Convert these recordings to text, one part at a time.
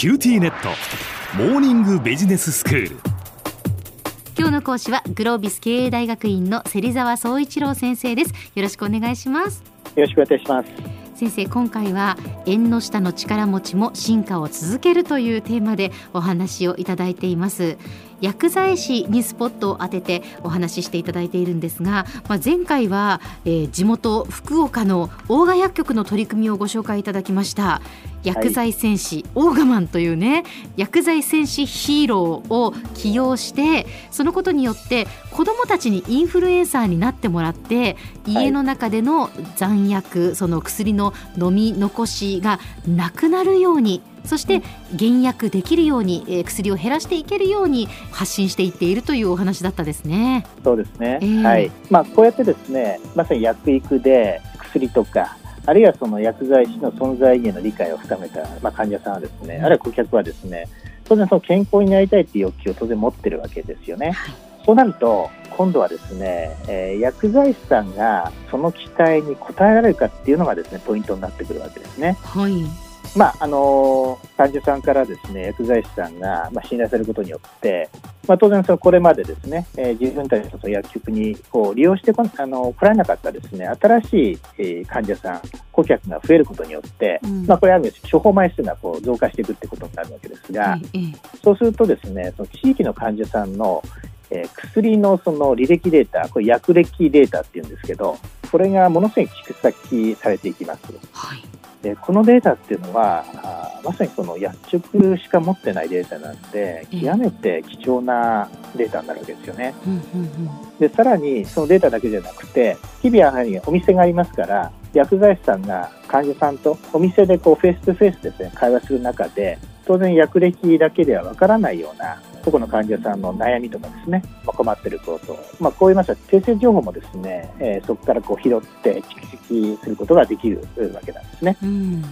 キューティーネット。モーニングビジネススクール。今日の講師はグロービス経営大学院の芹沢総一郎先生です。よろしくお願いします。よろしくお願いします。先生今回は縁の下の力持ちも進化を続けるというテーマでお話をいただいています薬剤師にスポットを当ててお話ししていただいているんですが、まあ、前回は、えー、地元福岡の大賀薬局の取り組みをご紹介いただきました。薬剤戦士、はい、オーガマンというね薬剤戦士ヒーローを起用してそのことによって子どもたちにインフルエンサーになってもらって家の中での残薬、はい、その薬の飲み残しがなくなるようにそして減薬できるように、えー、薬を減らしていけるように発信していっているというお話だったですね。そうですね、えー、はいまあ、こうやってですねまさに薬育で薬とかあるいはその薬剤師の存在意義の理解を深めた、まあ、患者さんはですね、あるいは顧客はですね当然その健康になりたいという欲求を当然持ってるわけですよね。はい、そうなると今度はですね、えー、薬剤師さんがその期待に応えられるかっていうのがですねポイントになってくるわけですね。はいまああの患者さんからですね薬剤師さんが、まあ、信頼されることによって、まあ、当然そのこれまでですね、えー、自分たちの薬局にこう利用してこあの来られなかったですね新しい、えー、患者さん顧客が増えることによって、うん、まあ、これは処方枚数がこう増加していくってことになるわけですが、うん、そうするとですねその地域の患者さんのえー、薬のその履歴データ、これ薬歴データっていうんですけど、これがものすごい蓄積されていきます。はいでこのデータっていうのはあまさにその薬局しか持ってないデータなんで極めて貴重なデータになるわけですよね。でさらにそのデータだけじゃなくて日々やはりお店がありますから薬剤師さんが患者さんとお店でこうフェイス2フェイスですね会話する中で当然薬歴だけではわからないような個々の患者さんの悩みとかですね、まあ、困っていること、まあ、こういうまた定性情報もですね、えー、そこからこう拾って蓄積することができるわけなんですね。うん。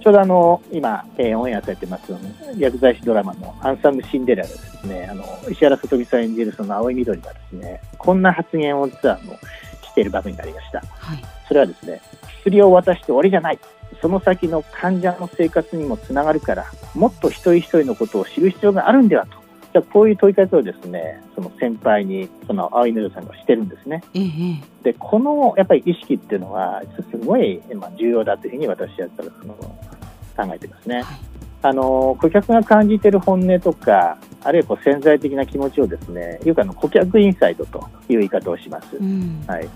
ちょうどあの今、えー、オンエアされてます薬剤師ドラマの「アンサング・シンデレラ」ですね。あの石原さとみさん演じるその青い緑がですねこんな発言を実はあのしている場面になりました、はい、それはですね薬を渡して終わりじゃない。その先の患者の生活にもつながるからもっと一人一人のことを知る必要があるんではとじゃこういう問いかけをですねその先輩にその青井ヌさんがしてるんですね。ええ、でこのやっぱり意識っていうのはすごい、まあ、重要だというふうに私はその考えてますね。はい、あの顧客が感じている本音とかあるいはこう潜在的な気持ちをですねよくあの顧客インサイトという言い方をします。うん、はい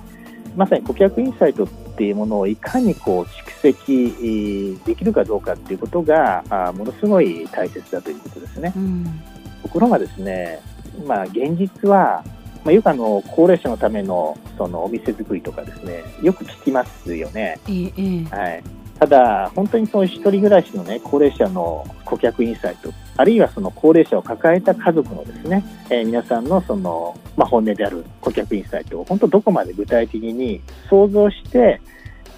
まさに顧客インサイトっていうものをいかにこう蓄積できるかどうかっていうことがものすごい大切だということですね。うんところがですね、まあ、現実は、まあ、よくあの高齢者のためのそのお店作りとかですねよく聞きますよね。ええ、はい、ただ、本当にその一人暮らしの、ね、高齢者の顧客インサイトあるいはその高齢者を抱えた家族のですね、えー、皆さんのその、まあ、本音である顧客インサイトを本当どこまで具体的に想像して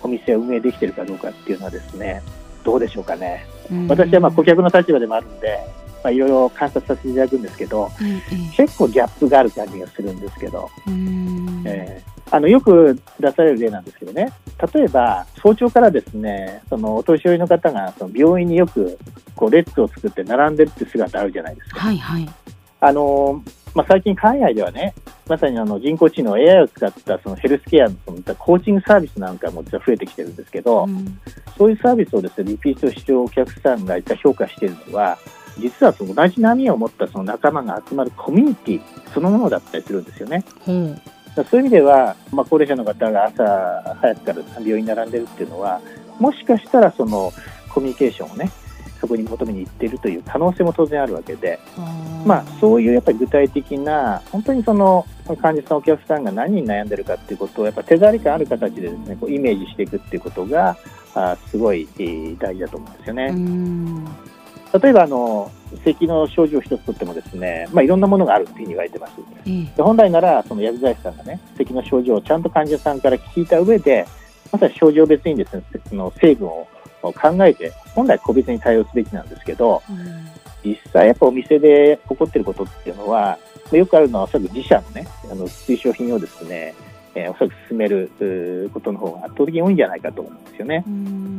お店を運営できているかどうかっていうのはですねどうでしょうかね。私はまあ顧客の立場でもあるんでまあ、いろいろ観察させていただくんですけど、うんうん、結構ギャップがある感じがするんですけど、えー、あのよく出される例なんですけどね。例えば早朝からですねそのお年寄りの方がその病院によくこう列を作って並んでるって姿あるじゃないですか。はいはい。あのまあ、最近、海外ではね、まさにあの人工知能 AI を使ったそのヘルスケアのそのコーチングサービスなんかも実は増えてきてるんですけど、うん、そういうサービスをですねリピートしてるお客さんが評価しているのは、実はその同じ波を持ったその仲間が集まるコミュニティそのものだったりするんですよね。うん、そういう意味では、まあ、高齢者の方が朝早くから病院に並んでるっていうのはもしかしたらそのコミュニケーションをねそこに求めに行っているという可能性も当然あるわけで、まあ、そういうやっぱり具体的な本当にその患者さん、お客さんが何に悩んでるかっていうことをやっぱ手触り感ある形でですねこうイメージしていくっていうことがあすごい大事だと思うんですよね。例えばあの咳の症状を一つとってもですね、まあ、いろんなものがあるというふうに言われてます、うん、で本来ならその薬剤師さんがね咳の症状をちゃんと患者さんから聞いた上でまさに症状別にですねの成分を考えて本来個別に対応すべきなんですけど、うん、実際やっぱお店で起こっていることっていうのはよくあるのはおそらく自社のねあの推奨品をですね、えー、おそらく進めることの方が圧倒的に多いんじゃないかと思うんですよね。うん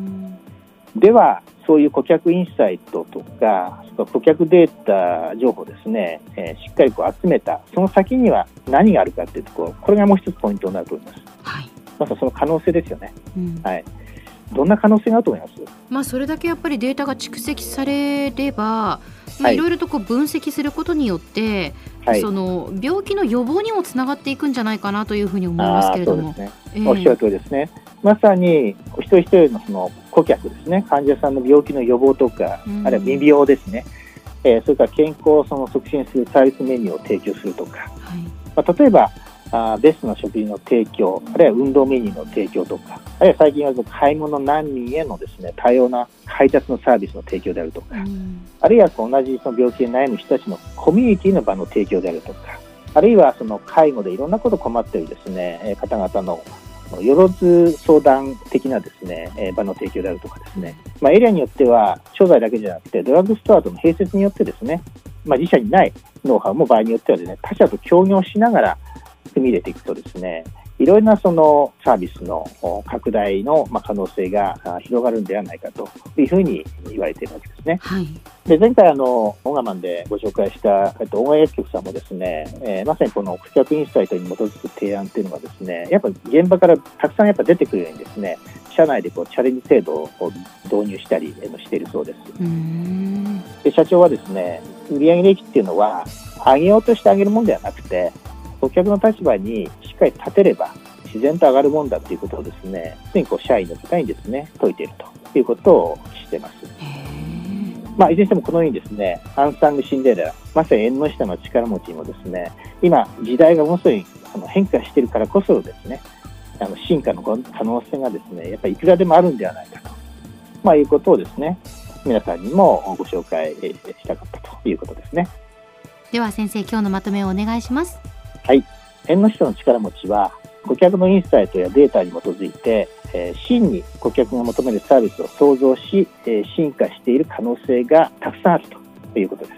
ではそういう顧客インサイトとか顧客データ情報ですね、えー、しっかりこう集めた。その先には何があるかっていうところこれがもう一つポイントになると思います、はい、まずその可能性ですよね、うん、はい。どんな可能性があると思います？まあ、それだけやっぱりデータが蓄積されれば、まあ、い。ろいろとこう分析することによって、はい、その病気の予防にもつながっていくんじゃないかなというふうに思いますけれども。ねえー、おっしゃる通りですね。まさに一人一人のその顧客ですね、患者さんの病気の予防とか、うん、あるいは未病ですね、えー、それから健康をその促進するサービスメニューを提供するとか、はい、まあ、例えばあベストな食事の提供、あるいは運動メニューの提供とか、あるいは最近は買い物難民へのですね多様な配達のサービスの提供であるとか、うん、あるいは同じその病気で悩む人たちのコミュニティの場の提供であるとか、あるいはその介護でいろんなこと困っているですね方々のよろず相談的なですね、え場の提供であるとかですね、まあ、エリアによっては、商材だけじゃなくて、ドラッグストアとの併設によってですね、まあ、自社にないノウハウも場合によってはですね、他社と協業しながら組み入れていくとですね、いろいろなそのサービスの拡大の可能性が広がるんではないかというふうに言われているわけですね。はい、で前回あの、オガマンでご紹介した、えっと、オンエア局さんもですね、えー、まさにこの顧客インサイトに基づく提案っていうのがですね、やっぱ現場からたくさんやっぱ出てくるようにですね、社内でこうチャレンジ制度を導入したりしているそうです。で社長はですね、売上利益っていうのは上げようとしてあげるものではなくて、顧客の立場にしっかり立てれば自然と上がるもんだということをですね、常にこう社員の方にですね、説いているということをしてます。まあ、いずれにしてもこのようにですね、アンサングシンデレラ、まさに縁の下の力持ちにもですね、今、時代がものすごいあの変化しているからこそですね、あの進化の可能性がですね、やっぱりいくらでもあるんではないかと、まあ、いうことをですね、皆さんにもご紹介したかったということですね。では先生、今日のまとめをお願いします。はい。縁の下の力持ちは、顧客のインサイトやデータに基づいて、えー、真に顧客が求めるサービスを創造し、えー、進化している可能性がたくさんあるということです。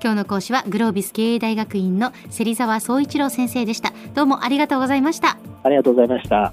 今日の講師はグロービス経営大学院の芹沢総一郎先生でした。どうもありがとうございました。ありがとうございました。